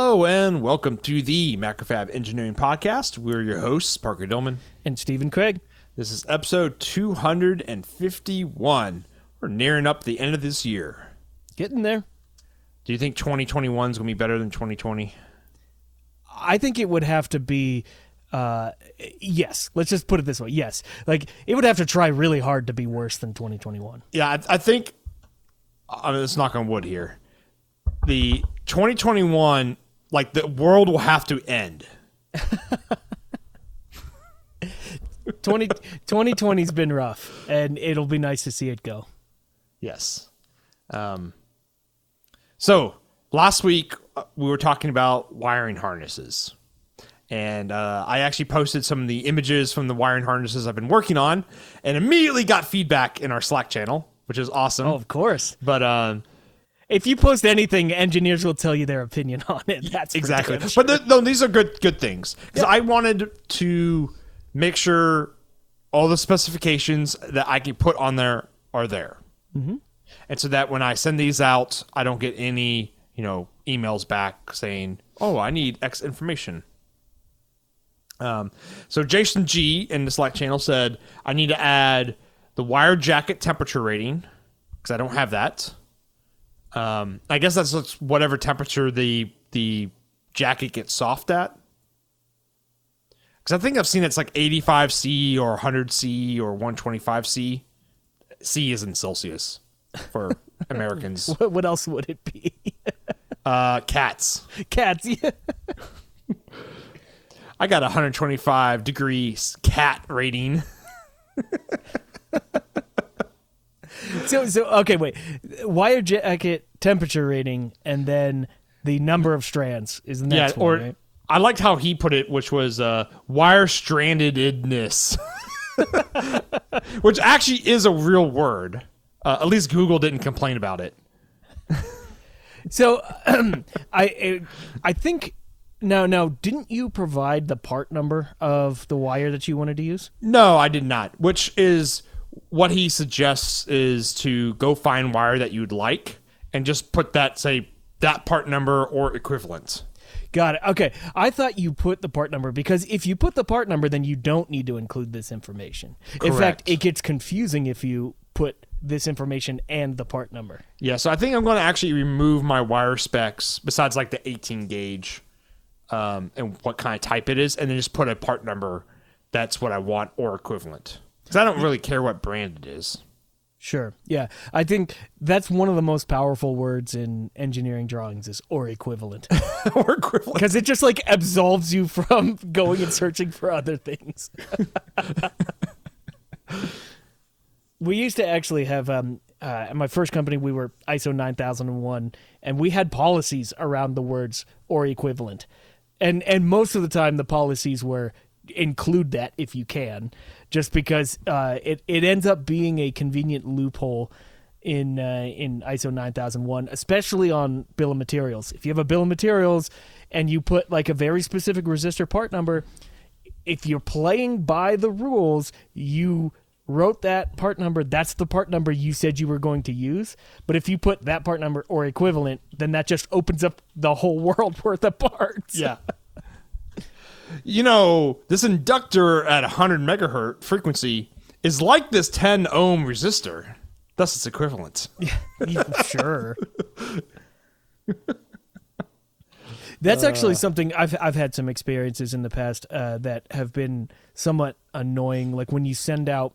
Hello and welcome to the Macrofab Engineering Podcast. We're your hosts, Parker Dillman. And Stephen Craig. This is episode 251. We're nearing up the end of this year. Getting there. Do you think 2021 is going to be better than 2020? I think it would have to be uh yes let's just put it this way yes like it would have to try really hard to be worse than 2021 Yeah, I, I think, I mean, let's knock on wood here. The 2021, like the world will have to end. 20 2020's been rough and it'll be nice to see it go Yes. Um, so last week uh, we were talking about wiring harnesses, and uh, I actually posted some of the images from the wiring harnesses I've been working on, and immediately got feedback in our Slack channel, which is awesome. oh of course But um, if you post anything engineers will tell you their opinion on it that's exactly. damn But no, these are good good things because I wanted to make sure all the specifications that I can put on there are there, mm-hmm. and so that when I send these out, I don't get any you know emails back saying, "Oh, I need X information." Um, so Jason G in the Slack channel said, "I need to add the wire jacket temperature rating because I don't have that." Um, I guess that's whatever temperature the the jacket gets soft at. Because I think I've seen it's like 85 C or 100 C or 125 C. C is in Celsius for Americans. what, what else would it be Uh, cats. cats yeah. I got 125 degrees cat rating. so so okay wait wire jacket temperature rating and then the number of strands is the next yeah, one or right? I liked how he put it, which was uh, wire strandedness, which actually is a real word. Uh, at least Google didn't complain about it. So I I think no no didn't you provide the part number of the wire that you wanted to use? No, I did not. Which is what he suggests is to go find wire that you'd like and just put that say that part number or equivalent. Got it. Okay. I thought you put the part number because if you put the part number then you don't need to include this information. Correct. In fact, it gets confusing if you put this information and the part number. Yeah, so I think I'm going to actually remove my wire specs besides like the 18 gauge um, and what kind of type it is, and then just put a part number that's what I want or equivalent. Because I don't really care what brand it is. Sure. Yeah. I think that's one of the most powerful words in engineering drawings is or equivalent. or equivalent. because it just like absolves you from going and searching for other things. we used to actually have um uh, at my first company we were ISO 9001 and we had policies around the words or equivalent. And and most of the time the policies were include that if you can just because uh, it it ends up being a convenient loophole in uh, in ISO 9001, especially on bill of materials. If you have a bill of materials and you put like a very specific resistor part number, if you're playing by the rules, you wrote that part number, that's the part number you said you were going to use. But if you put that part number or equivalent, then that just opens up the whole world worth of parts. Yeah. You know, this inductor at 100 megahertz frequency is like this 10 ohm resistor. Thus, it's equivalent. Yeah, sure. That's actually something I've I've had some experiences in the past uh, that have been somewhat annoying. Like when you send out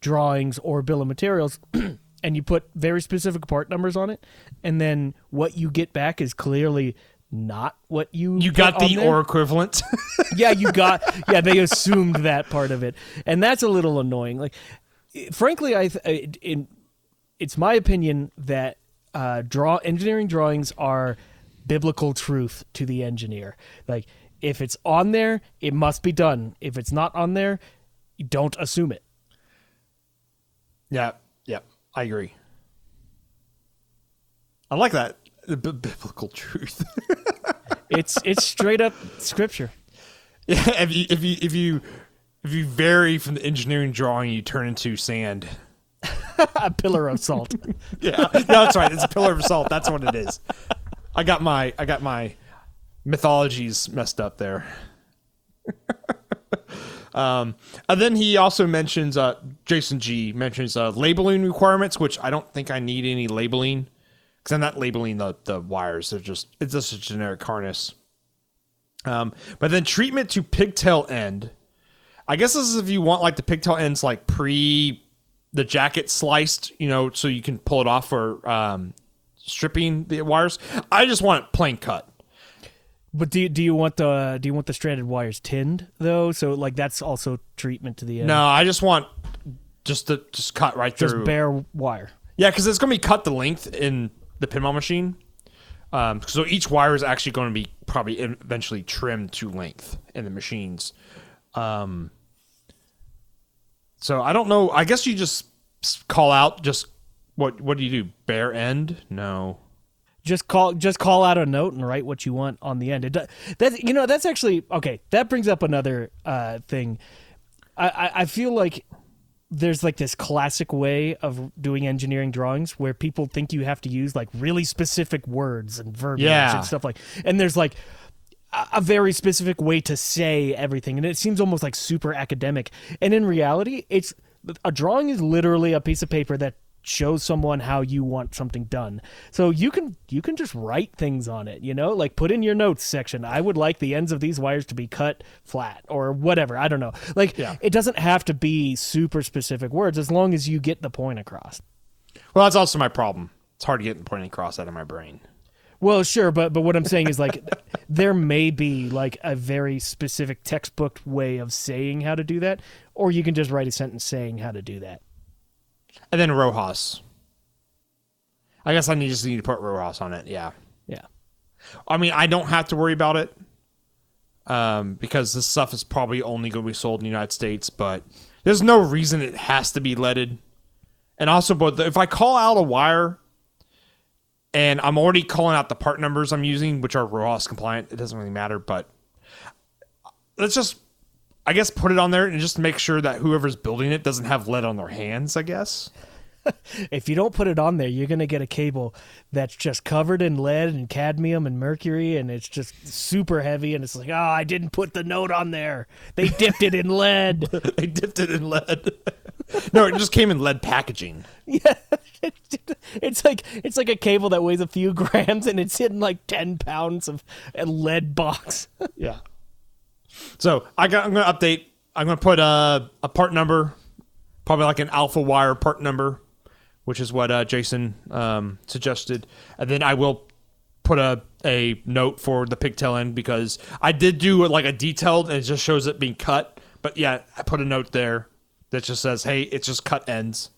drawings or bill of materials, and you put very specific part numbers on it, and then what you get back is clearly not what you You got the there. or equivalent. yeah, you got yeah. They assumed that part of it, and that's a little annoying. Like, frankly, I th- it, in, it's my opinion that uh, draw engineering drawings are biblical truth to the engineer. Like, if it's on there, it must be done. If it's not on there, don't assume it. yeah, yeah, I agree. I like that. The b- biblical truth. It's it's straight up scripture. Yeah, if you if you if you if you vary from the engineering drawing, you turn into sand. A pillar of salt. Yeah, no, that's right. It's a pillar of salt. That's what it is. I got my I got my mythology's messed up there. um, and then he also mentions uh, Jason G mentions uh, labeling requirements, which I don't think I need any labeling because I'm not labeling the the wires. They're just it's just a generic harness. Um, but then treatment to pigtail end. I guess this is if you want like the pigtail ends like pre the jacket sliced, you know, so you can pull it off for um, stripping the wires. I just want it plain cut. But do you, do you want the do you want the stranded wires tinned though? So like that's also treatment to the end. No, I just want just to just cut right just through. bare wire. Yeah, because it's going to be cut the length in the pinball machine. Um, so each wire is actually going to be probably eventually trimmed to length in the machines. Um, so I don't know. I guess you just call out just what what do you do? Bare end? No. Just call just call out a note and write what you want on the end. It does, that you know that's actually okay. That brings up another uh, thing. I, I I feel like there's like this classic way of doing engineering drawings where people think you have to use like really specific words and verbiage Yeah. and stuff like and there's like a a very specific way to say everything and it seems almost like super academic and in reality it's a drawing is literally a piece of paper that shows someone how you want something done so you can you can just write things on it you know like put in your notes section i would like the ends of these wires to be cut flat or whatever i don't know like Yeah. it doesn't have to be super specific words as long as you get the point across Well, that's also my problem. It's hard to get the point across out of my brain. Well, sure, but but what I'm saying is like there may be like a very specific textbook way of saying how to do that, or you can just write a sentence saying how to do that. And then RoHS. I guess I need just need to put RoHS on it. Yeah. Yeah. I mean, I don't have to worry about it um, because this stuff is probably only going to be sold in the United States. But there's no reason it has to be leaded. And also, but if I call out a wire and I'm already calling out the part numbers I'm using, which are RoHS compliant, it doesn't really matter. But let's just, I guess, put it on there and just make sure that whoever's building it doesn't have lead on their hands. I guess. If you don't put it on there, you're gonna get a cable that's just covered in lead and cadmium and mercury, and it's just super heavy. And it's like, oh, I didn't put the note on there. They dipped it in lead. they dipped it in lead. no, it just came in lead packaging. Yeah, it's like it's like a cable that weighs a few grams, and it's in like ten pounds of a lead box. Yeah. So I got. I'm going to update. I'm going to put a a part number, probably like an alpha wire part number, which is what uh, Jason um, suggested, and then I will put a a note for the pigtail end because I did do like a detailed and it just shows it being cut. But yeah, I put a note there that just says, "Hey, it's just cut ends,"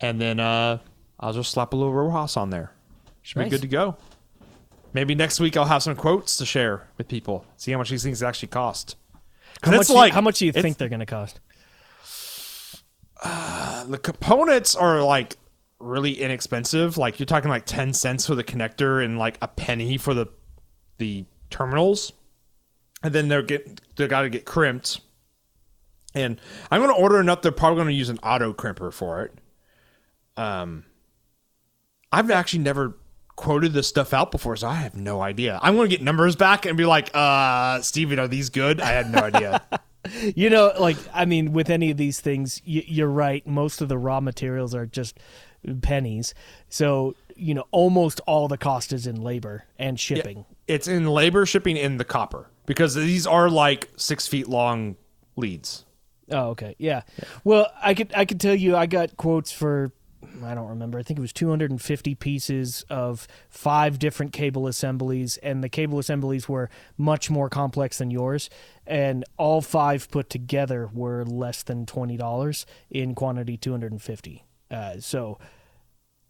and then uh, I'll just slap a little RoHS on there. Should Nice. be good to go. Maybe next week I'll have some quotes to share with people. See how much these things actually cost. How much, it's do you- like how much do you think they're gonna cost? the components are like really inexpensive. Like you're talking like ten cents for the connector and like a penny for the the terminals, and then they're get they got to get crimped. And I'm gonna order enough. They're probably gonna use an auto crimper for it. Um, I've actually never quoted this stuff out before, so I have no idea. I'm gonna get numbers back and be like, "Uh, Stephen, are these good?" I had no idea. You know, like I mean, with any of these things, y- you're right. Most of the raw materials are just pennies, so you know, almost all the cost is in labor and shipping. It's in labor, shipping, in the copper because these are like six feet long leads. Oh, okay, yeah. Well, I could I could tell you, I got quotes for I don't remember. I think it was 250 pieces of five different cable assemblies, and the cable assemblies were much more complex than yours. And all five put together were less than twenty dollars in quantity 250. Uh, so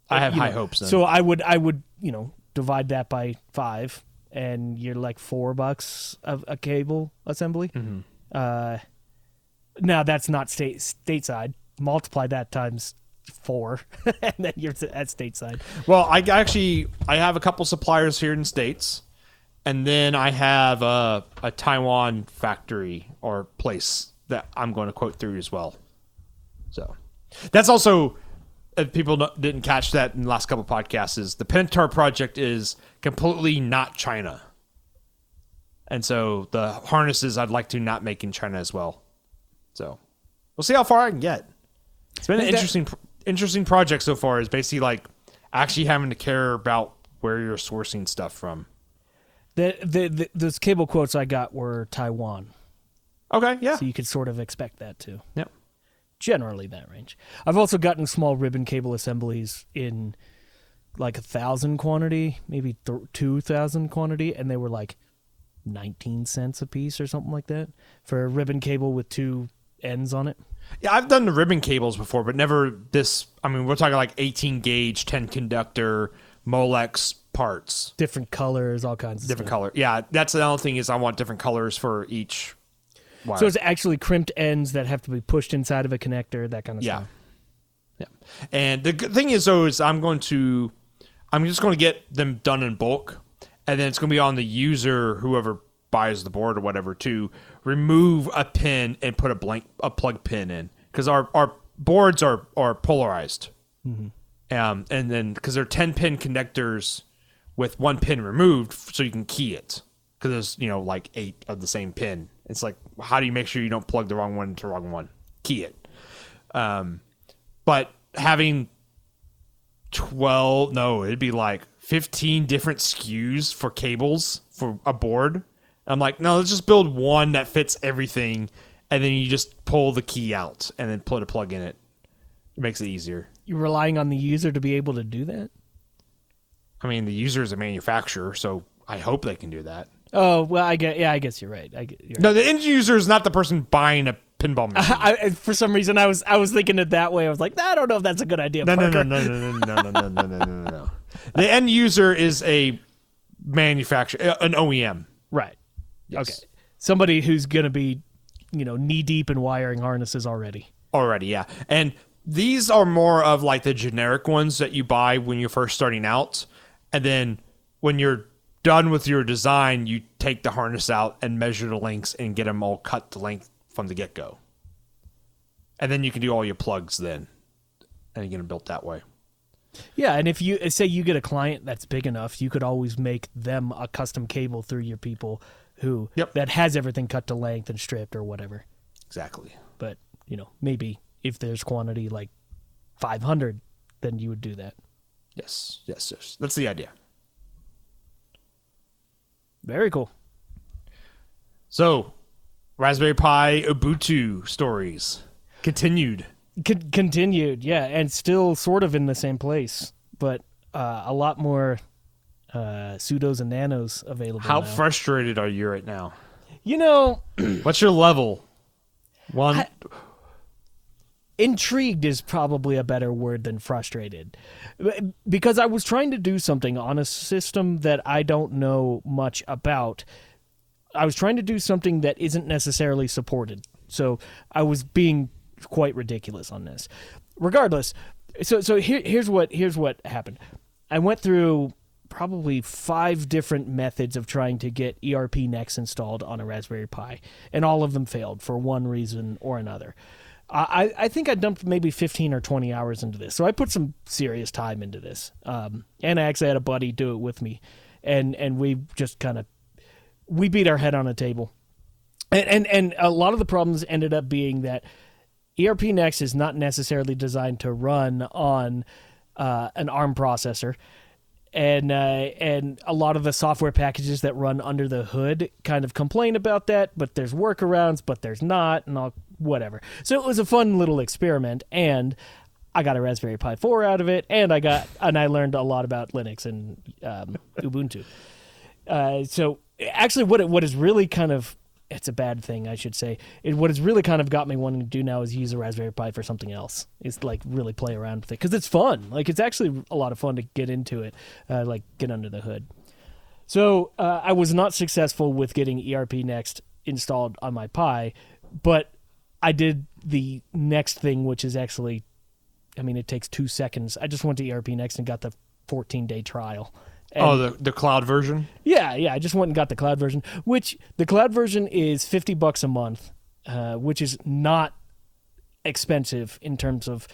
I have high know, hopes. Then. So I would I would you know divide that by five, and you're like four bucks of a cable assembly. Mm-hmm. Uh, now that's not state stateside. Multiply that times four, and then you're at stateside. well, I actually I have a couple suppliers here in states, and then I have a, a Taiwan factory or place that I'm going to quote through as well. So that's also if people didn't catch that in the last couple podcasts is the Pentar project is completely not China. and so the harnesses I'd like to not make in China as well. So we'll see how far I can get. It's been an That- interesting project so far. Is basically like actually having to care about where you're sourcing stuff from. The, the, the those cable quotes I got were Taiwan, Okay, yeah, so you could sort of expect that too. yep. Generally, that range. I've also gotten small ribbon cable assemblies in like a thousand quantity, maybe th- two thousand quantity, and they were like nineteen cents a piece or something like that for a ribbon cable with two ends on it. Yeah, I've done the ribbon cables before, but never this. I mean, we're talking like 18 gauge, 10 conductor, Molex parts, Different colors, all kinds of different stuff. color. Yeah, that's the other thing is I want different colors for each. Wire. So it's actually crimped ends that have to be pushed inside of a connector, that kind of yeah, stuff. yeah. And the thing is though is I'm going to, I'm just going to get them done in bulk, and then it's going to be on the user, whoever buys the board or whatever, to remove a pin and put a blank a plug pin in. Because our our boards are are polarized. um, and then because they're 10 pin connectors with one pin removed so you can key it. Because there's you know like eight of the same pin. It's like how do you make sure you don't plug the wrong one into the wrong one? Key it. Um, but having 12 no it'd be like 15 different skus for cables for a board i'm like no let's just build one that fits everything and then you just pull the key out and then put a plug in it it makes it easier You're relying on the user to be able to do that? I mean, the user is a manufacturer, so I hope they can do that. Oh well, I get. Yeah, I guess you're right. I get, you're No, the end user is not the person buying a pinball machine. I, I- for some reason, I was I was thinking it that way. I was like, I don't know if that's a good idea. No, no, no, no, no, no, no, no, no, no, no, no, no. The end user is a manufacturer, uh, an OEM. Right. Okay. Somebody who's gonna be, you know, knee deep in wiring harnesses already. already, yeah. And these are more of like the generic ones that you buy when you're first starting out. And then when you're done with your design, you take the harness out and measure the lengths and get them all cut to length from the get go. And then you can do all your plugs then. And you get them built that way. Yeah, and if you say you get a client that's big enough, you could always make them a custom cable through your people who Yep. that has everything cut to length and stripped or whatever. Exactly. But you know, maybe if there's quantity like 500, then you would do that. Yes, yes, yes. That's the idea. Very cool. So, Raspberry Pi Ubuntu stories continued. Con- continued, yeah, and still sort of in the same place, but uh, a lot more uh, sudos and nanos available. How now. frustrated are you right now? you know, What's your level? One. I- intrigued is probably a better word than frustrated because I was trying to do something on a system that I don't know much about. I was trying to do something that isn't necessarily supported. So I was being quite ridiculous on this. Regardless, so so here, here's what here's what happened. I went through probably five different methods of trying to get ERPNext installed on a Raspberry Pi, and all of them failed for one reason or another. I, I think I dumped maybe 15 or 20 hours into this. So I put some serious time into this. Um, and I actually had a buddy do it with me. And, and we just kind of, we beat our head on a table. And, and, and a lot of the problems ended up being that ERPNext is not necessarily designed to run on uh, an ARM processor. And uh, and a lot of the software packages that run under the hood kind of complain about that, but there's workarounds, but there's not, and all whatever. So it was a fun little experiment, and I got a Raspberry Pi 4 out of it, and I got and I learned a lot about Linux and um, Ubuntu. Uh, so actually, what it, what is really kind of it's a bad thing, I should say. It, what has really kind of got me wanting to do now is use a Raspberry Pi for something else. Is like really play around with it because it's fun. Like it's actually a lot of fun to get into it, uh, like get under the hood. So uh, I was not successful with getting ERPNext installed on my Pi, but I did the next thing, which is actually, I mean, it takes two seconds. I just went to ERPNext and got the 14 day trial. And oh, the the cloud version. yeah, yeah. I just went and got the cloud version, which the cloud version is fifty bucks a month, uh, which is not expensive in terms of.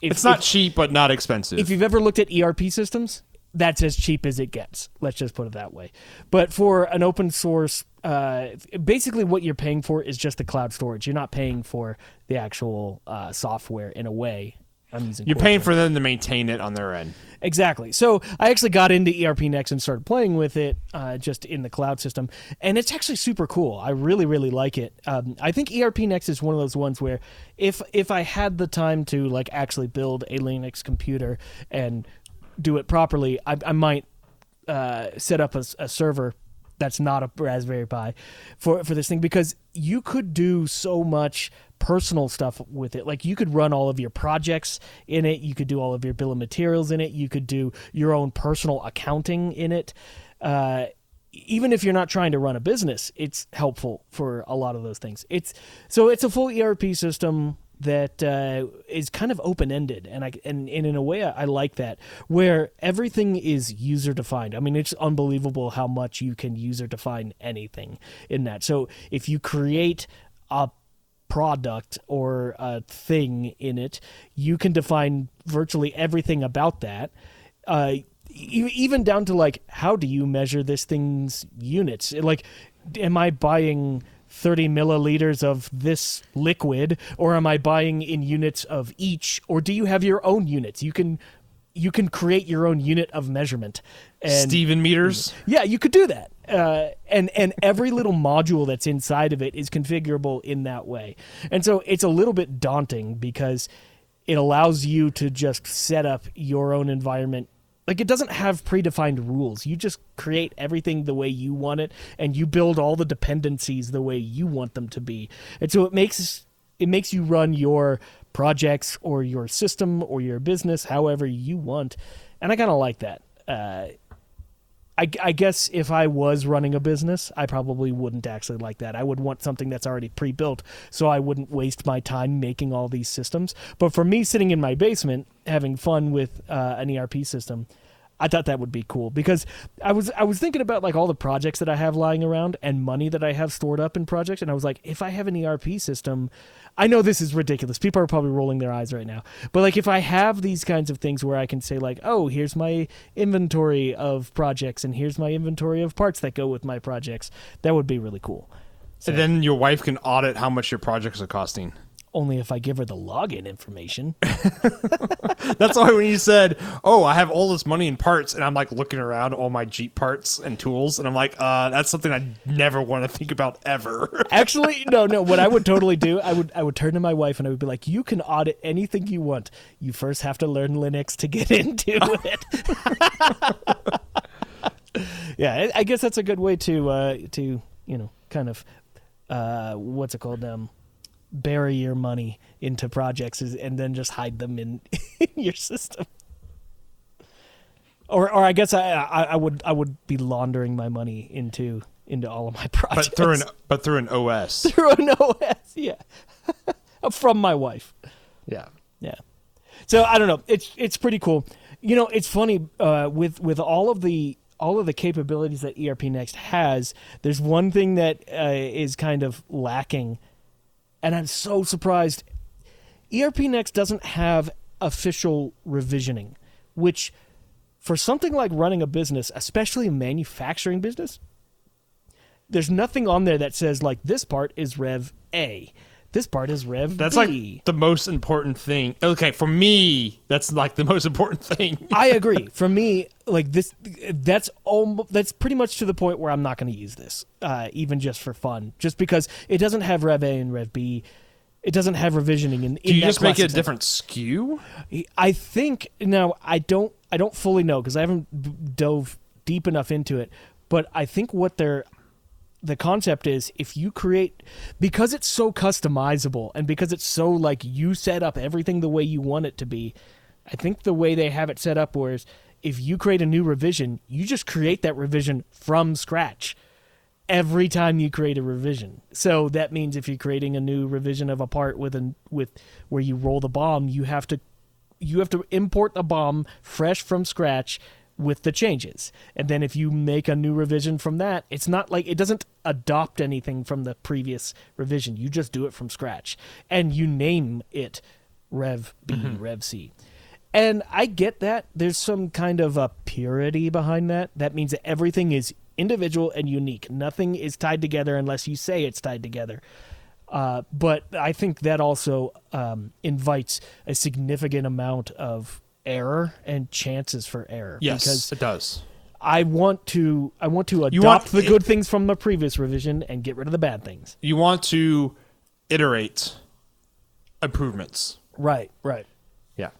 If, It's not if, cheap, but not expensive. if you've ever looked at ERP systems, that's as cheap as it gets. Let's just put it that way. But for an open source, uh, basically what you're paying for is just the cloud storage. You're not paying for the actual uh, software in a way. I'm using You're paying for them to maintain it on their end. Exactly. So I actually got into ERPNext and started playing with it uh, just in the cloud system, and it's actually super cool. I really, really like it. Um, I think ERPNext is one of those ones where if if I had the time to like actually build a Linux computer and do it properly, I, I might uh, set up a, a server that's not a Raspberry Pi for for this thing because you could do so much personal stuff with it. Like you could run all of your projects in it, you could do all of your bill of materials in it, you could do your own personal accounting in it. Uh, even if you're not trying to run a business, it's helpful for a lot of those things. It's so it's a full ERP system that uh, is kind of open ended, and I and, and in a way I, I like that where everything is user defined. I mean, it's unbelievable how much you can user define anything in that. So if you create a product or a thing in it, you can define virtually everything about that. Uh, even down to like, how do you measure this thing's units? Like, am I buying 30 milliliters of this liquid, or am I buying in units of each? Or do you have your own units? You can you can create your own unit of measurement. And Stephen meters. yeah, you could do that. Uh, and and every little module that's inside of it is configurable in that way. And so it's a little bit daunting because it allows you to just set up your own environment. Like it doesn't have predefined rules. You just create everything the way you want it and you build all the dependencies the way you want them to be. And so it makes it makes you run your projects or your system or your business however you want. And I kind of like that. Uh, I, I, guess if I was running a business, I probably wouldn't actually like that. I would want something that's already pre built so I wouldn't waste my time making all these systems. But for me, sitting in my basement, having fun with uh, an ERP system, I thought that would be cool because I was I was thinking about like all the projects that I have lying around and money that I have stored up in projects. And I was like if I have an ERP system I know this is ridiculous. People are probably rolling their eyes right now. But like if I have these kinds of things where I can say like oh here's my inventory of projects and here's my inventory of parts that go with my projects that would be really cool. So, and then your wife can audit how much your projects are costing only if I give her the login information. That's why when you said, "Oh, I have all this money in parts," and I'm like looking around all my Jeep parts and tools, and I'm like, uh, "That's something I never want to think about ever." Actually, no, no. What I would totally do, I would, I would turn to my wife and I would be like, "You can audit anything you want. You first have to learn Linux to get into it." yeah, I guess that's a good way to, uh, to you know, kind of, uh, what's it called? Um, bury your money into projects and then just hide them in, in your system. Or, or I guess I, I, I would I would be laundering my money into into all of my projects. But through an but through an OS. through an OS, yeah. From my wife. Yeah. Yeah. So I don't know. It's it's pretty cool. You know, it's funny uh, with with all of the all of the capabilities that ERPNext has. There's one thing that uh, is kind of lacking and I'm so surprised. ERPNext doesn't have official revisioning, which for something like running a business, especially a manufacturing business, there's nothing on there that says like this part is Rev A. This part is Rev That's B. like the most important thing. Okay, for me, that's like the most important thing. I agree. For me, like this, that's almost that's pretty much to the point where I'm not going to use this, uh, even just for fun, just because it doesn't have Rev A and Rev B. It doesn't have revisioning in. in Do you just make it a different SKU? I think now I don't I don't fully know because I haven't dove deep enough into it, but I think what they're the concept is if you create because it's so customizable and because it's so like you set up everything the way you want it to be. I think the way they have it set up was if you create a new revision, you just create that revision from scratch every time you create a revision. So that means if you're creating a new revision of a part with an with where you roll the BOM, you have to you have to import the BOM fresh from scratch with the changes. And then if you make a new revision from that, it's not like it doesn't adopt anything from the previous revision. You just do it from scratch and you name it Rev B, Rev C. And I get that. There's some kind of a purity behind that. That means that everything is individual and unique. Nothing is tied together unless you say it's tied together. Uh, but I think that also um, invites a significant amount of error and chances for error. Yes, because it does. I want to I want to adopt want- the good things from the previous revision and get rid of the bad things. You want to iterate improvements. Right, right. Yeah,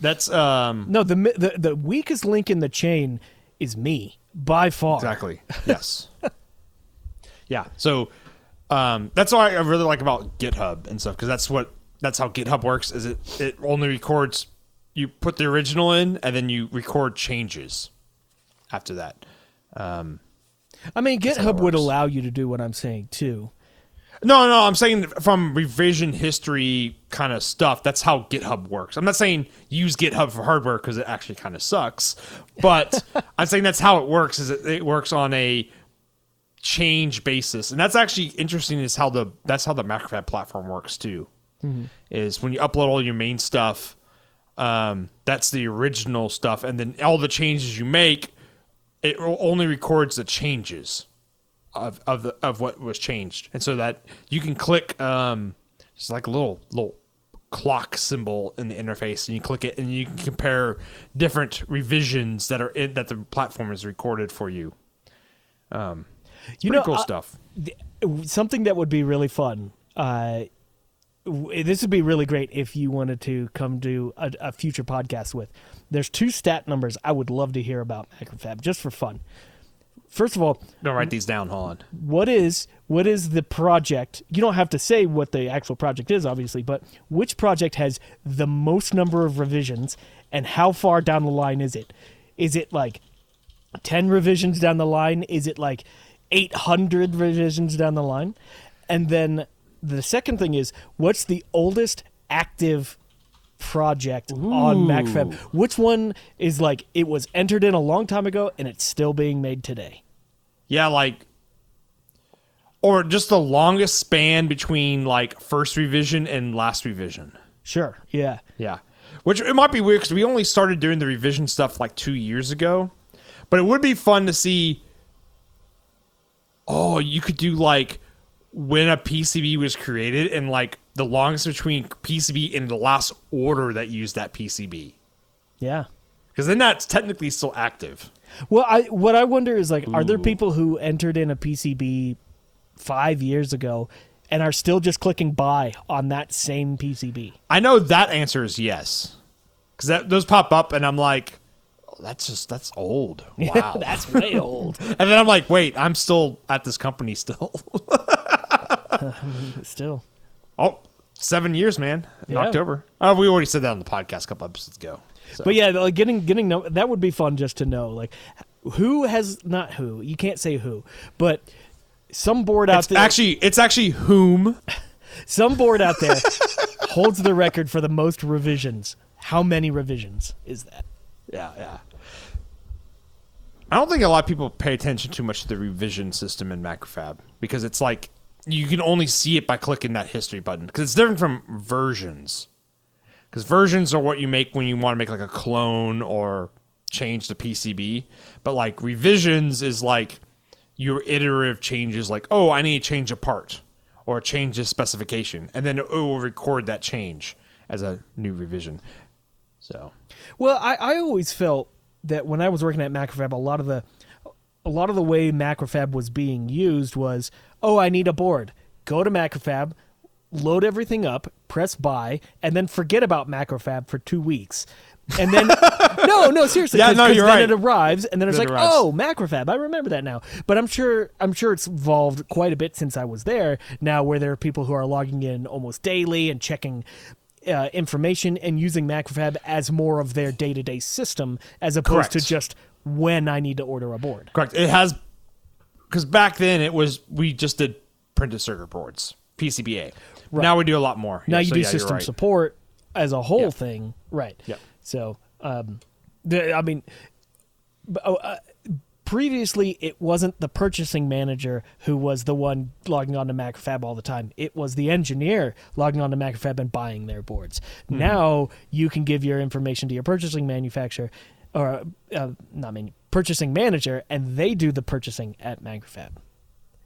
that's um No, the mi- the the weakest link in the chain is me by far. exactly yes. yeah, so um that's what I really like about GitHub and stuff because that's what that's how GitHub works. Is it it only records you put the original in and then you record changes after that. Um, I mean, GitHub would allow you to do what I'm saying too. No, no, I'm saying from revision history kind of stuff. That's how GitHub works. I'm not saying use GitHub for hardware because it actually kind of sucks, but I'm saying that's how it works. Is it, it works on a change basis, and that's actually interesting. Is how the that's how the Macrofab platform works too. Is when you upload all your main stuff, um, that's the original stuff, and then all the changes you make, it only records the changes of of the of what was changed, and so that you can click um, it's like a little little clock symbol in the interface, and you click it, and you can compare different revisions that are in that the platform has recorded for you. Um, You know, cool I- stuff. Something that would be really fun. Uh, Eh, this would be really great if you wanted to come do a, a future podcast with. There's two stat numbers I would love to hear about Macrofab just for fun. First of all, Don't write these down, Holland. what is what is the project you don't have to say what the actual project is obviously but which project has the most number of revisions and how far down the line is it is it like 10 revisions down the line is it like 800 revisions down the line and then the second thing is what's the oldest active project on macfab which one is like it was entered in a long time ago and it's still being made today Yeah, like, or just the longest span between like first revision and last revision. sure yeah Yeah. Which it might be weird because we only started doing the revision stuff like two years ago. But it would be fun to see. Oh, you could do like when a PCB was created and like the longest between PCB and the last order that used that PCB. yeah Because then that's technically still active. Well, I what I wonder is like, are there people who entered in a PCB five years ago and are still just clicking buy on that same PCB? I know that answer is yes. Because those pop up and I'm like, oh, that's just, that's old. Wow. That's way old. and then I'm like, wait, I'm still at this company still. Still, Oh, seven years, man. In Yeah. October. Oh, we already said that on the podcast a couple episodes ago. So. but yeah, like getting getting that would be fun just to know like who has not who you can't say who, but some board out it's there actually it's actually whom. some board out there holds the record for the most revisions. How many revisions is that? Yeah, yeah. I don't think a lot of people pay attention too much to the revision system in Macrofab because it's like you can only see it by clicking that history button because it's different from versions. Because versions are what you make when you want to make like a clone or change the PCB, but like revisions is like your iterative changes. Like, oh, I need to change a part or change this specification, and then it will record that change as a new revision. So Well, I, I always felt that when I was working at Macrofab, a lot of the a lot of the way Macrofab was being used was, oh, I need a board. Go to Macrofab, load everything up, press buy, and then forget about Macrofab for two weeks. And then no, no, seriously. Yeah, 'cause- no, 'cause you're then right. it arrives, and then it's Then like, it oh, Macrofab. I remember that now. But I'm sure, I'm sure it's evolved quite a bit since I was there. Now, where there are people who are logging in almost daily and checking uh, information and using Macrofab as more of their day-to-day system, as opposed to just when I need to order a board. Correct. It has because back then it was we just did printed circuit boards, PCBA. Now we do a lot more. Now Yeah, you so do yeah, system right. support as a whole Yeah. thing, right? Yeah. So, um, the, I mean, oh, uh, previously it wasn't the purchasing manager who was the one logging on to Macrofab all the time. It was the engineer logging on to Macrofab and buying their boards. Now you can give your information to your purchasing manufacturer or uh, not manu- purchasing manager, and they do the purchasing at Macrofab.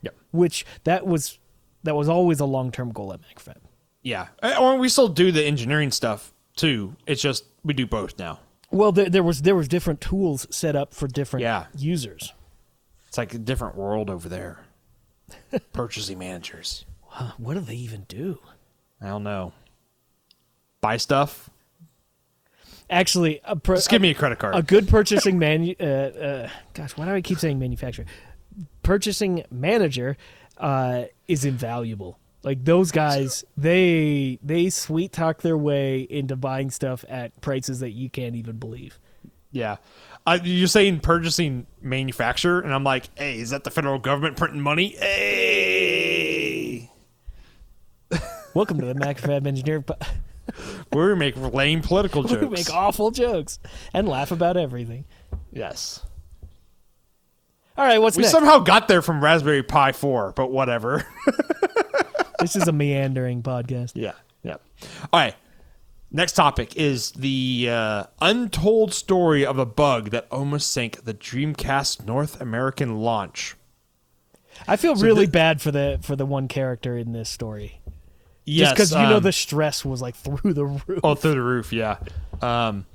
Yep. Which that was that was always a long term goal at Macrofab. Yeah. Or we still do the engineering stuff too. It's just we do both now. Well, there, there was there was different tools set up for different Yeah. users. It's like a different world over there. Purchasing managers. What do they even do? I don't know. Buy stuff. Actually, a per, Just give me a credit card. a good purchasing man. Uh, uh, gosh, why do I keep saying manufacturer? Purchasing manager uh, is invaluable. Like those guys, they they sweet talk their way into buying stuff at prices that you can't even believe. yeah. Uh, you're saying purchasing manufacturer, and I'm like, hey, is that the federal government printing money? Hey. Welcome to the MacFab Engineer. Po- We make lame political jokes. we make awful jokes and laugh about everything. yes. All right, what's next? We next? somehow got there from Raspberry Pi 4, but whatever. this is a meandering podcast. Yeah. Yeah. All right. Next topic is the uh, untold story of a bug that almost sank the Dreamcast North American launch. I feel really the- bad for the for the one character in this story. Yes, Just because you know um, the stress was like through the roof. Oh, through the roof, yeah. Um,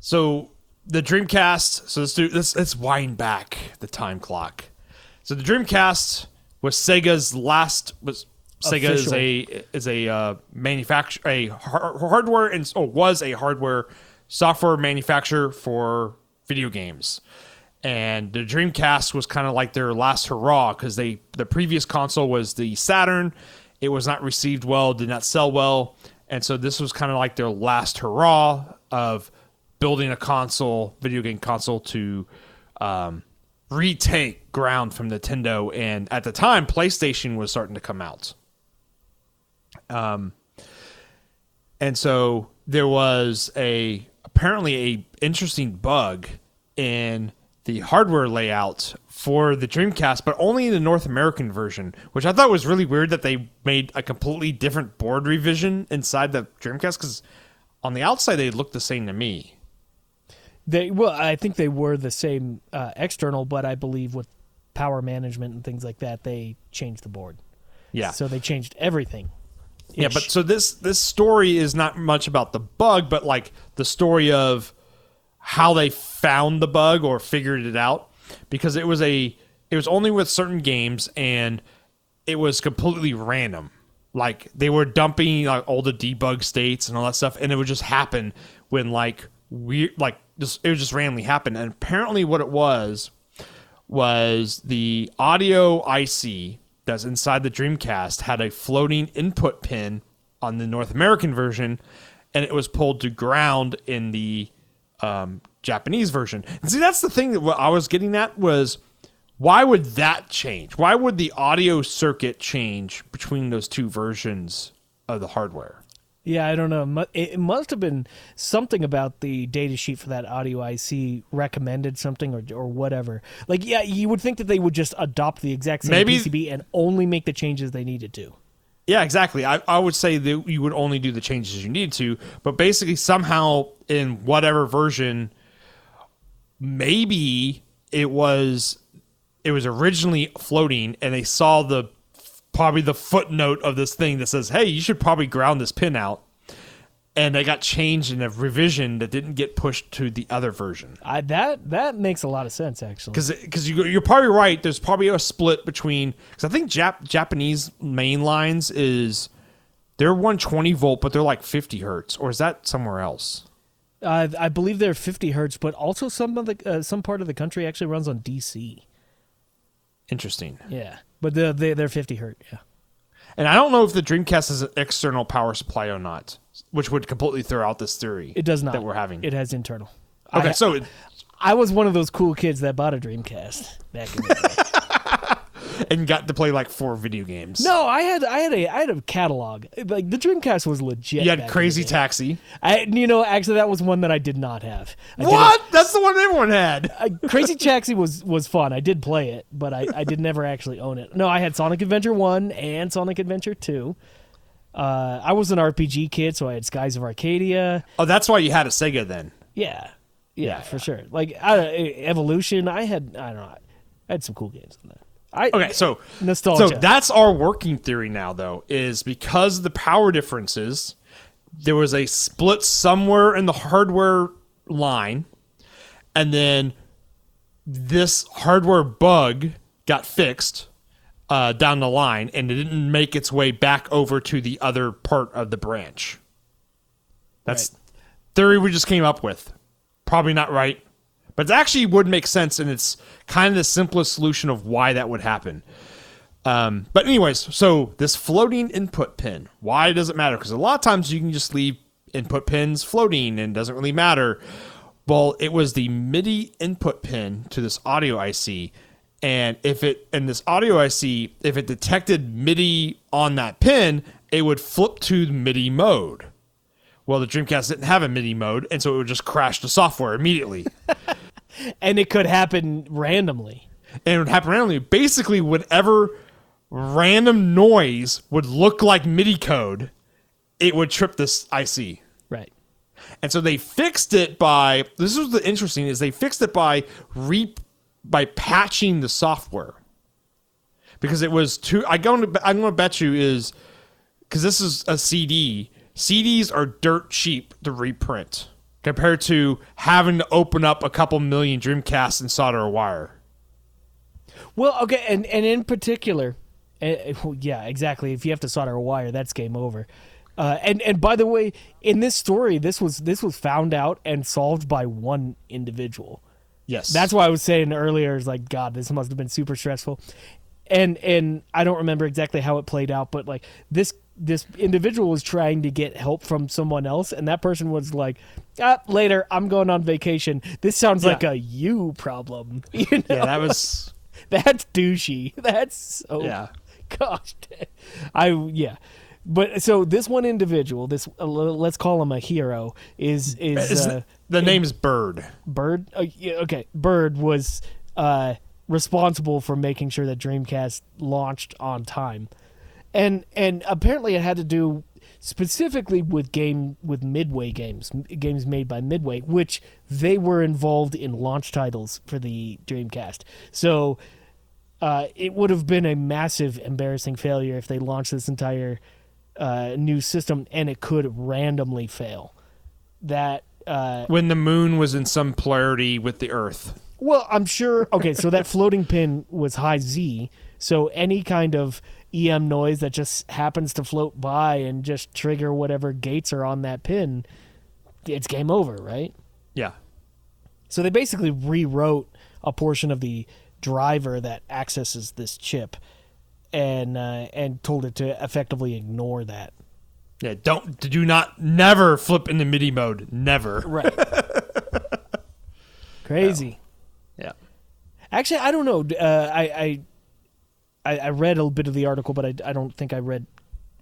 so the Dreamcast. So let's do let's let's wind back the time clock. So the Dreamcast was Sega's last was Sega is a is a uh, manufacturer a har- hardware and oh, was a hardware software manufacturer for video games. And the Dreamcast was kind of like their last hurrah because they the previous console was the Saturn. It was not received well, did not sell well, and so this was kind of like their last hurrah of building a console, video game console to um, retake ground from Nintendo. And at the time, PlayStation was starting to come out. Um, and so there was a apparently a interesting bug in the hardware layout for the Dreamcast, but only in the North American version, which I thought was really weird that they made a completely different board revision inside the Dreamcast because on the outside they looked the same to me. They well, I think they were the same uh, external, but I believe with power management and things like that, they changed the board. Yeah. So they changed everything. Yeah, but so this this story is not much about the bug, but like the story of how they found the bug or figured it out because it was a it was only with certain games and it was completely random. Like they were dumping like all the debug states and all that stuff, and it would just happen when like weird like just it would just randomly happen. And apparently, what it was was the audio IC that's inside the Dreamcast had a floating input pin on the North American version, and it was pulled to ground in the um, Japanese version. And see, that's the thing that I was getting at was why would that change? Why would the audio circuit change between those two versions of the hardware? Yeah, I don't know. It must have been something about the data sheet for that audio IC recommended something or or whatever. Like, yeah, you would think that they would just adopt the exact same Maybe- PCB and only make the changes they needed to. Yeah, exactly. I, I would say that you would only do the changes you need to, but basically somehow in whatever version, maybe it was it was originally floating, and they saw the probably the footnote of this thing that says, "Hey, you should probably ground this pin out," and they got changed in a revision that didn't get pushed to the other version. I, that that makes a lot of sense, actually. Because you, you're probably right. There's probably a split between because I think Jap, Japanese main lines is they're 120 volt, but they're like 50 hertz, or is that somewhere else? Uh, I believe they're 50 hertz, but also some of the uh, some part of the country actually runs on DC. Interesting. Yeah, but they're, they're 50 hertz. Yeah. And I don't know if the Dreamcast has an external power supply or not, which would completely throw out this theory. It does not. that we're having. It has internal. okay, I, so it, I was one of those cool kids that bought a Dreamcast back in the day. And got to play like four video games. No, I had I had a I had a catalog. Like the Dreamcast was legit. you back had in Crazy the day. Taxi. I, you know, actually, that was one that I did not have. I What? That's the one everyone had. I, Crazy Taxi was was fun. I did play it, but I, I did never actually own it. No, I had Sonic Adventure One and Sonic Adventure Two. Uh, I was an RPG kid, so I had Skies of Arcadia. Oh, that's why you had a Sega then. Yeah, yeah, for sure. Like I, Evolution, I had I don't know, I had some cool games on that. I Okay, so Nostalgia. So that's our working theory now, though, is because of the power differences, there was a split somewhere in the hardware line, and then this hardware bug got fixed uh, down the line, and it didn't make its way back over to the other part of the branch. That's theory we just came up with. Probably not right, but it actually would make sense, and it's kind of the simplest solution of why that would happen. Um, but anyways, so this floating input pin, why does it matter? Because a lot of times you can just leave input pins floating and it doesn't really matter. Well, it was the MIDI input pin to this audio IC, and if it and this audio IC, if it detected MIDI on that pin, it would flip to MIDI mode. Well, the Dreamcast didn't have a MIDI mode, and so it would just crash the software immediately. and it could happen randomly. and it would happen randomly. Basically, whatever random noise would look like MIDI code, it would trip this IC. Right. And so they fixed it by this was the interesting is they fixed it by re by patching the software because it was too. I going to I'm going to bet you is because this is a CD. CDs are dirt cheap to reprint compared to having to open up a couple million Dreamcasts and solder a wire. Well, okay, and and in particular, uh, yeah, exactly. If you have to solder a wire, that's game over. Uh, and and by the way, in this story, this was this was found out and solved by one individual. Yes, That's why I was saying earlier, is like, God, this must have been super stressful. And and I don't remember exactly how it played out, but like this this individual was trying to get help from someone else, and that person was like, ah, "Later, I'm going on vacation." This sounds like a you problem. You know? yeah, that was That's douchey. That's so. Yeah. Gosh, I yeah. But so this one individual, this uh, let's call him a hero, is is uh, the name's Bird. Bird. Uh, yeah, okay, Bird was uh, responsible for making sure that Dreamcast launched on time, and and apparently it had to do specifically with game with Midway games, games made by Midway, which they were involved in launch titles for the Dreamcast. So uh, it would have been a massive, embarrassing failure if they launched this entire uh, new system and it could randomly fail. That uh, When the moon was in some polarity with the Earth. Well, I'm sure. Okay, so that floating pin was high Z, so any kind of EM noise that just happens to float by and just trigger whatever gates are on that pin, it's game over, right? Yeah. So they basically rewrote a portion of the driver that accesses this chip, and uh, and told it to effectively ignore that. Yeah, don't do not never flip into MIDI mode. Never. Right. Crazy. Actually, I don't know. Uh, I, I I read a bit of the article, but I, I don't think I read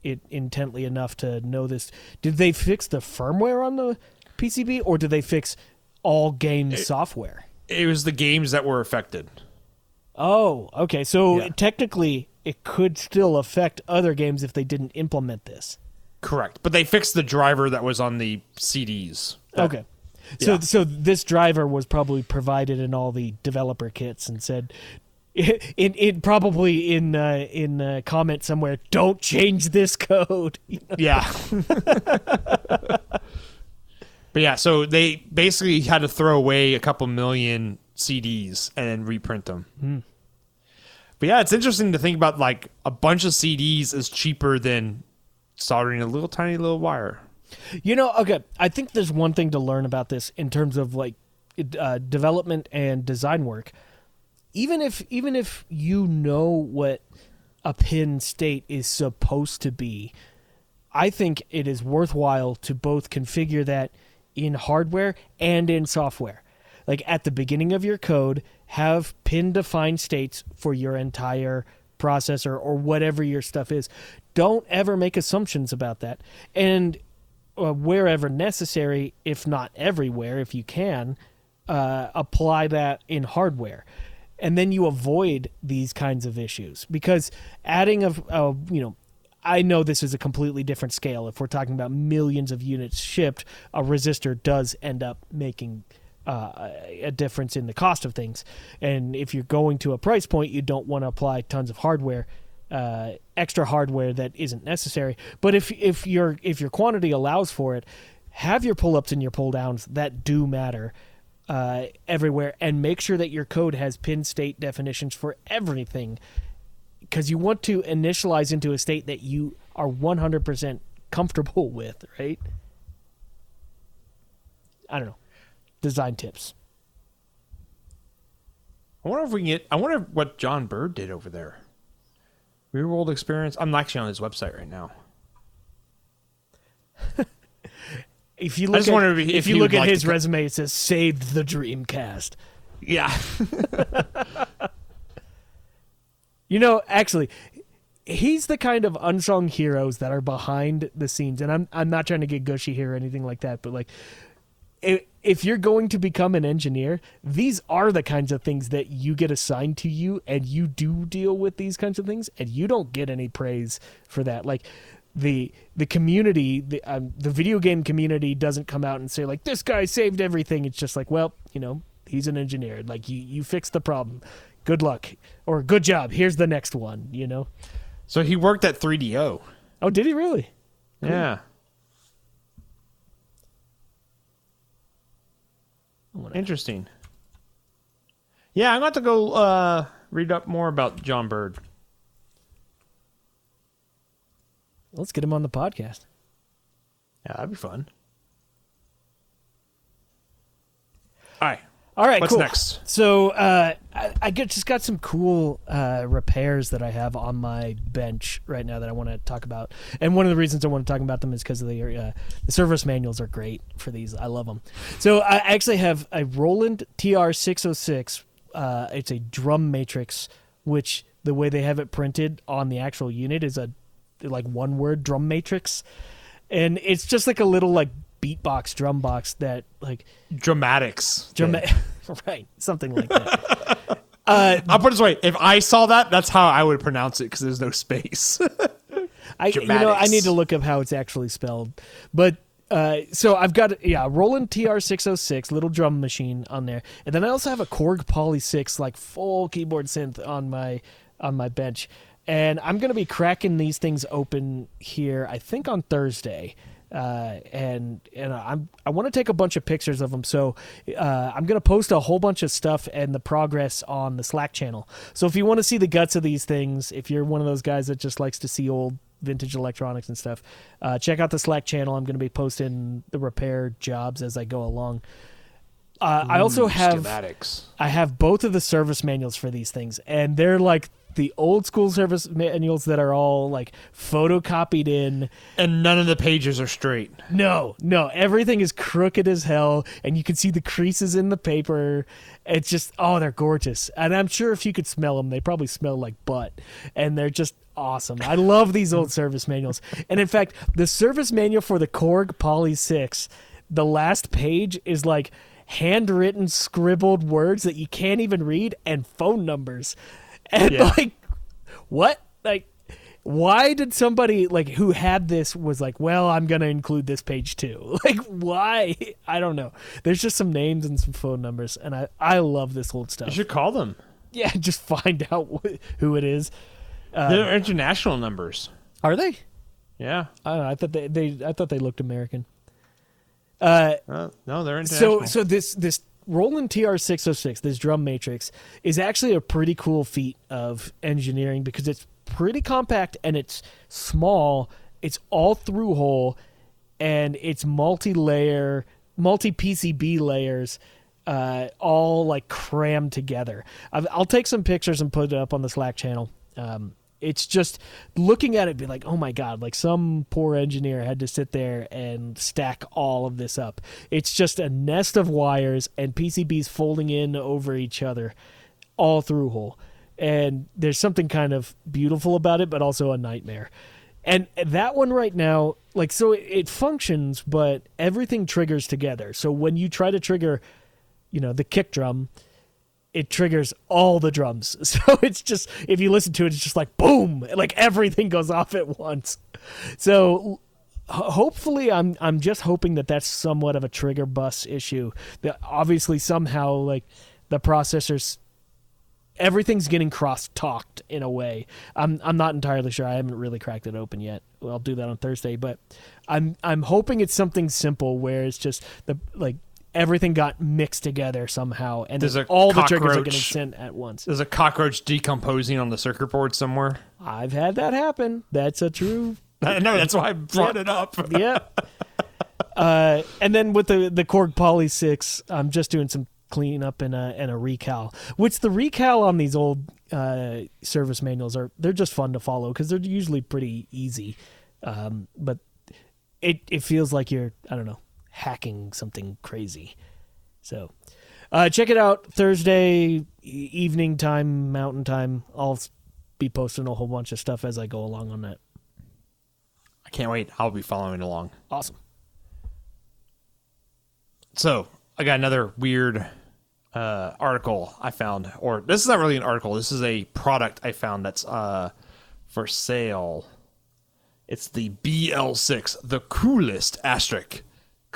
it intently enough to know this. Did they fix the firmware on the PCB, or did they fix all game software? It was the games that were affected. Oh, okay. So Yeah. technically, it could still affect other games if they didn't implement this. Correct. But they fixed the driver that was on the CDs. Okay. So Yeah. so this driver was probably provided in all the developer kits and said "It in probably in uh, in uh, comment somewhere don't change this code. Yeah. but yeah, so they basically had to throw away a couple million CDs and then reprint them. But yeah, it's interesting to think about like a bunch of CDs is cheaper than soldering a little tiny little wire. You know, okay, I think there's one thing to learn about this in terms of like uh, development and design work. Even if even if you know what a pin state is supposed to be, I think it is worthwhile to both configure that in hardware and in software. Like at the beginning of your code, have pin defined states for your entire processor or whatever your stuff is. Don't ever make assumptions about that. And uh, wherever necessary, if not everywhere, if you can, uh, apply that in hardware. And then you avoid these kinds of issues because adding a, a you know, I know this is a completely different scale. If we're talking about millions of units shipped, a resistor does end up making uh, a difference in the cost of things. And if you're going to a price point, you don't want to apply tons of hardware, uh, extra hardware that isn't necessary. But if if your if your quantity allows for it, have your pull ups and your pull downs that do matter. Uh, everywhere and make sure that your code has pin state definitions for everything because you want to initialize into a state that you are 100% comfortable with, right? I don't know. Design tips. I wonder if we can get. I wonder what John Bird did over there. Real world experience. I'm actually on his website right now. If you look at, if if, you look at like his to resume, it says "Saved the Dreamcast." Yeah. You know, actually, he's the kind of unsung heroes that are behind the scenes, and I'm I'm not trying to get gushy here or anything like that, but like, if, you're going to become an engineer, these are the kinds of things that you get assigned to you, and you do deal with these kinds of things, and you don't get any praise for that. Like. The the community the um, the video game community doesn't come out and say like this guy saved everything. It's just like well you know he's an engineer like you you fixed the problem, good luck or good job. Here's the next one. You know. so he worked at 3DO. Oh, did he really? Yeah. Wanna- Interesting. Yeah, I'm going to go uh, read up more about John Bird. Let's get him on the podcast. Yeah, that'd be fun. All right. All right, What's cool. next? So uh, I, I get, just got some cool uh, repairs that I have on my bench right now that I want to talk about. And one of the reasons I want to talk about them is because the uh, the service manuals are great for these. I love them. So I actually have a Roland TR six hundred six. Uh, it's a drum matrix, which the way they have it printed on the actual unit is a like one word drum matrix, and it's just like a little like beatbox drum box that like Drumatix. drum right something like that. uh, I'll put it this way: if I saw that, that's how I would pronounce it because there's no space. I you know I need to look up how it's actually spelled, but. Uh, so I've got yeah Roland TR six hundred six little drum machine on there, and then I also have a Korg Poly six like full keyboard synth on my on my bench, and I'm gonna be cracking these things open here. I think on Thursday, uh, and and I'm I want to take a bunch of pictures of them. So uh, I'm gonna post a whole bunch of stuff and the progress on the Slack channel. So if you want to see the guts of these things, if you're one of those guys that just likes to see old vintage electronics and stuff, uh, check out the Slack channel. I'm gonna be posting the repair jobs as I go along. Uh, I also have schematics. I have both of the service manuals for these things, and they're like the old school service manuals that are all like photocopied in. And none of the pages are straight. No, no, everything is crooked as hell, and you can see the creases in the paper. It's just, oh, they're gorgeous. And I'm sure if you could smell them, they probably smell like butt. And they're just awesome. I love these old service manuals. And in fact, the service manual for the Korg Poly 6, the last page is like handwritten, scribbled words that you can't even read and phone numbers. And Yeah. like, what? Like, why did somebody like who had this was like well i'm gonna include this page too like why i don't know there's just some names and some phone numbers and i i love this old stuff. You should call them. yeah just find out wh- who it is Uh, They're international numbers. are they Yeah. i don't know i thought they, they i thought they looked american uh Uh, no, they're international. So so this this Roland TR606, this drum matrix, is actually a pretty cool feat of engineering because it's pretty compact and it's small. It's all through hole, and it's multi-layer, multi PCB layers, uh, all like crammed together. I've, I'll take some pictures and put it up on the Slack channel. Um, it's just looking at it, be like, oh my god! Like some poor engineer had to sit there and stack all of this up. It's just a nest of wires and PCBs folding in over each other, all through hole. and there's something kind of beautiful about it, but also a nightmare. And that one right now, like, so it, functions, but everything triggers together. So when you try to trigger, you know, the kick drum, it triggers all the drums. So it's just if you listen to it, it's just like boom, like everything goes off at once. So hopefully, I'm I'm just hoping that that's somewhat of a trigger bus issue. That obviously somehow like the processors. Everything's getting cross talked in a way. I'm I'm not entirely sure. I haven't really cracked it open yet. Well, I'll do that on Thursday, but I'm I'm hoping it's something simple where it's just the like everything got mixed together somehow, and There's all the triggers are getting sent at once. There's a cockroach decomposing on the circuit board somewhere. I've had that happen. That's a true. I know that's why I brought it up. Yeah. uh, and then with the the Korg Poly Six, I'm just doing some cleanup and a and a recal. Which the recal on these old uh, service manuals are they're just fun to follow because they're usually pretty easy. Um, but it it feels like you're I don't know hacking something crazy. So uh, check it out Thursday evening time, Mountain Time. I'll be posting a whole bunch of stuff as I go along on that. I can't wait. I'll be following along. Awesome. So I got another weird uh, article I found, or this is not really an article. This is a product I found that's uh, for sale. It's the BL6, the coolest asterisk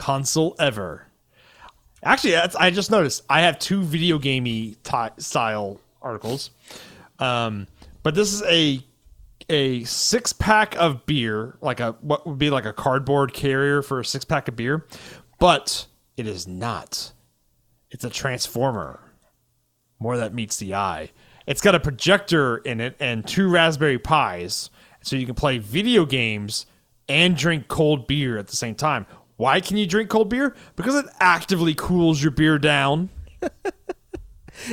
console ever. Actually, I just noticed I have two video gamey ty style articles, um, but this is a a six pack of beer, like a what would be like a cardboard carrier for a six pack of beer, but it is not. It's a transformer. More that meets the eye. It's got a projector in it and two Raspberry Pis, so you can play video games and drink cold beer at the same time. Why can you drink cold beer? Because it actively cools your beer down.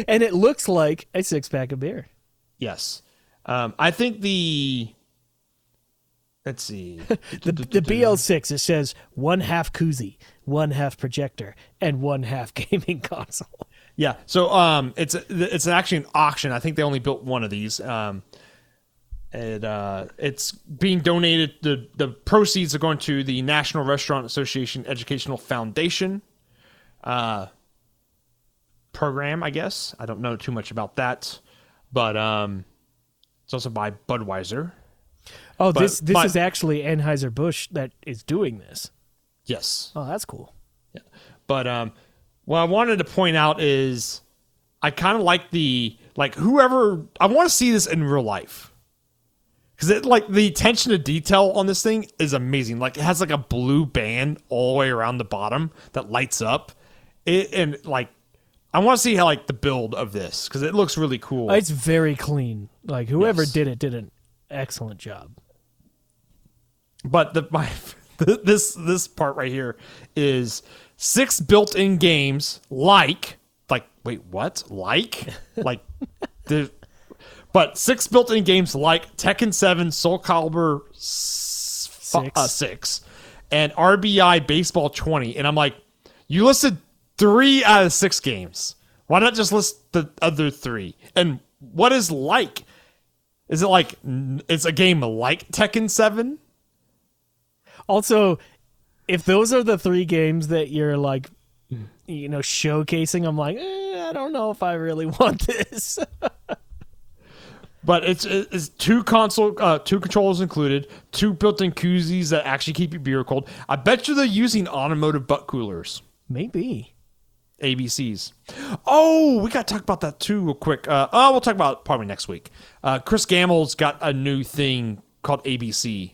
And it looks like a six pack of beer. Yes. Um, I think the. Let's see. The, the BL6, it says one half koozie, one half projector, and one half gaming console. Yeah. So um, it's it's actually an auction. I think they only built one of these. Um, and uh, it's being donated. The the proceeds are going to the National Restaurant Association Educational Foundation. Uh, program, I guess. I don't know too much about that, but um, it's also by Budweiser. Oh, But this this my- is actually Anheuser Busch that is doing this. Yes. Oh, that's cool. Yeah, But um, what I wanted to point out is I kind of like the like whoever I want to see this in real life because it like the attention to detail on this thing is amazing. Like it has like a blue band all the way around the bottom that lights up. It and like I want to see how like the build of this because it looks really cool. It's very clean. Like whoever Yes. did it did an excellent job. but the my this this part right here is six built-in games like like wait what like like the but six built-in games like Tekken 7, Soul Calibur Six. Uh, 6 and RBI Baseball 20 and I'm like you listed 3 out of 6 games. Why not just list the other 3? And what is like? Is it like it's a game like Tekken 7? Also, if those are the three games that you're like, you know, showcasing, I'm like, eh, I don't know if I really want this. But it's it's two console, uh, two controllers included, two built-in koozies that actually keep your beer cold. I bet you they're using automotive butt coolers, Maybe. ABCs. Oh, we got to talk about that too, real quick. Uh, oh, we'll talk about it probably next week. Uh, Chris Gammell's got a new thing called ABC,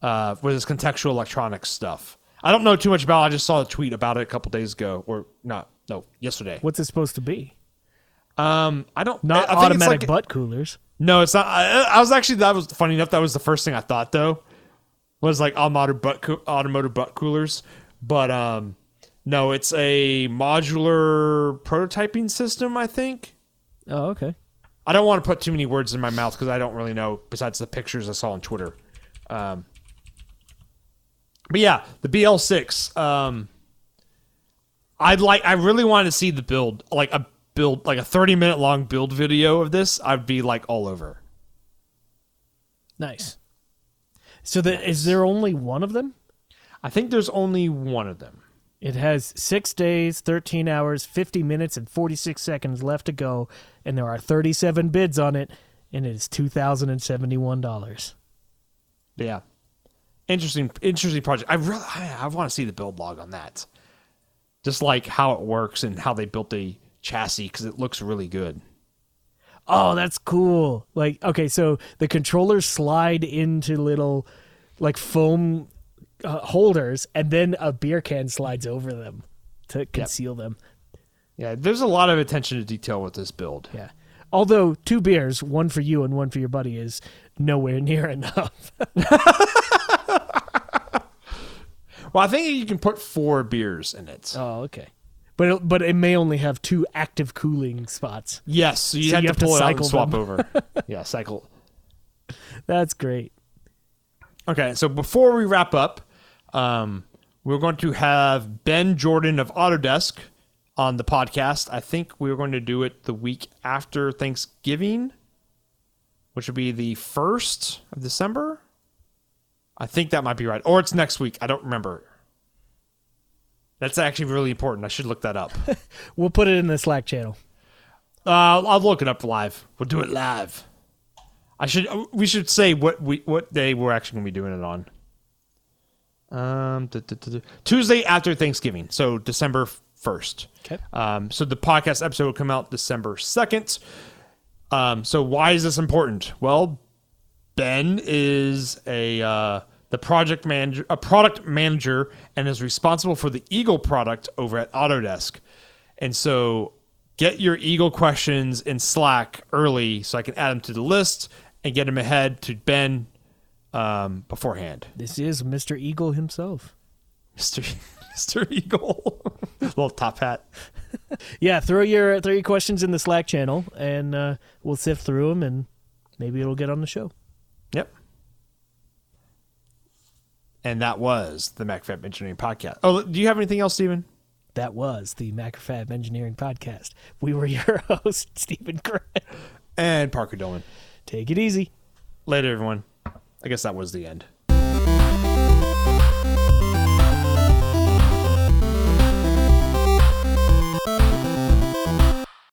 uh, with his contextual electronics stuff. I don't know too much about. it. I just saw a tweet about it a couple days ago, or not? No, yesterday. What's it supposed to be? Um, I don't. Not I think automatic like- butt coolers. No, it's not. I, I was actually that was funny enough. That was the first thing I thought though, was like automotive butt coo- automotive butt coolers. But um, no, it's a modular prototyping system. I think. Oh, okay. I don't want to put too many words in my mouth because I don't really know. Besides the pictures I saw on Twitter. Um, but yeah, the BL6. Um, I'd like. I really wanted to see the build, like a build like a 30 minute long build video of this, I'd be like all over. Nice. So the, is there only one of them? I think there's only one of them. It has six days, 13 hours, 50 minutes, and 46 seconds left to go, and there are 37 bids on it, and it is $2,071. Yeah. Interesting interesting project. I really I, I want to see the build log on that. Just like how it works and how they built the chassis cuz it looks really good. Oh, that's cool. Like, okay, so the controllers slide into little, like, foam uh, holders, and then a beer can slides over them to conceal them. Yeah, there's a lot of attention to detail with this build. Yeah. Although two beers, one for you and one for your buddy, is nowhere near enough. Well, I think you can put 4 beers in it. oh, okay. But it, but it may only have two active cooling spots. yes, so you, So have, you to have to pull and cycle swap them. over. yeah, cycle. That's great. Okay, so before we wrap up, um, we're going to have Ben Jordan of Autodesk on the podcast. I think we're going to do it the week after Thanksgiving, which would be the 1st of December. I think that might be right. Or it's next week. I don't remember. That's actually really important. I should look that up. uh, We'll put it in the Slack channel. I'll look it up live. We'll do it live. I should. We should say what we what day we're actually going to be doing it on. Um, duh, duh, duh, duh. Tuesday after Thanksgiving, so December first. Okay. Um, so the podcast episode will come out December second. Um, so why is this important? Well, Ben is a uh, the project manager, a product manager, and is responsible for the Eagle product over at Autodesk. And so, get your Eagle questions in Slack early so I can add them to the list and get them ahead to Ben um, beforehand. This is Mr. Eagle himself. Mister Mister Eagle, little top hat. Yeah, throw your throw your questions in the Slack channel, and uh, we'll sift through them, and maybe it'll get on the show. Yep. And that was the MacroFab Engineering Podcast. Oh, do you have anything else, Stephen? That was the MacroFab Engineering Podcast. We were your host, Stephen Kraig. And Parker Dillmann. Take it easy. Later, everyone. I guess that was the end.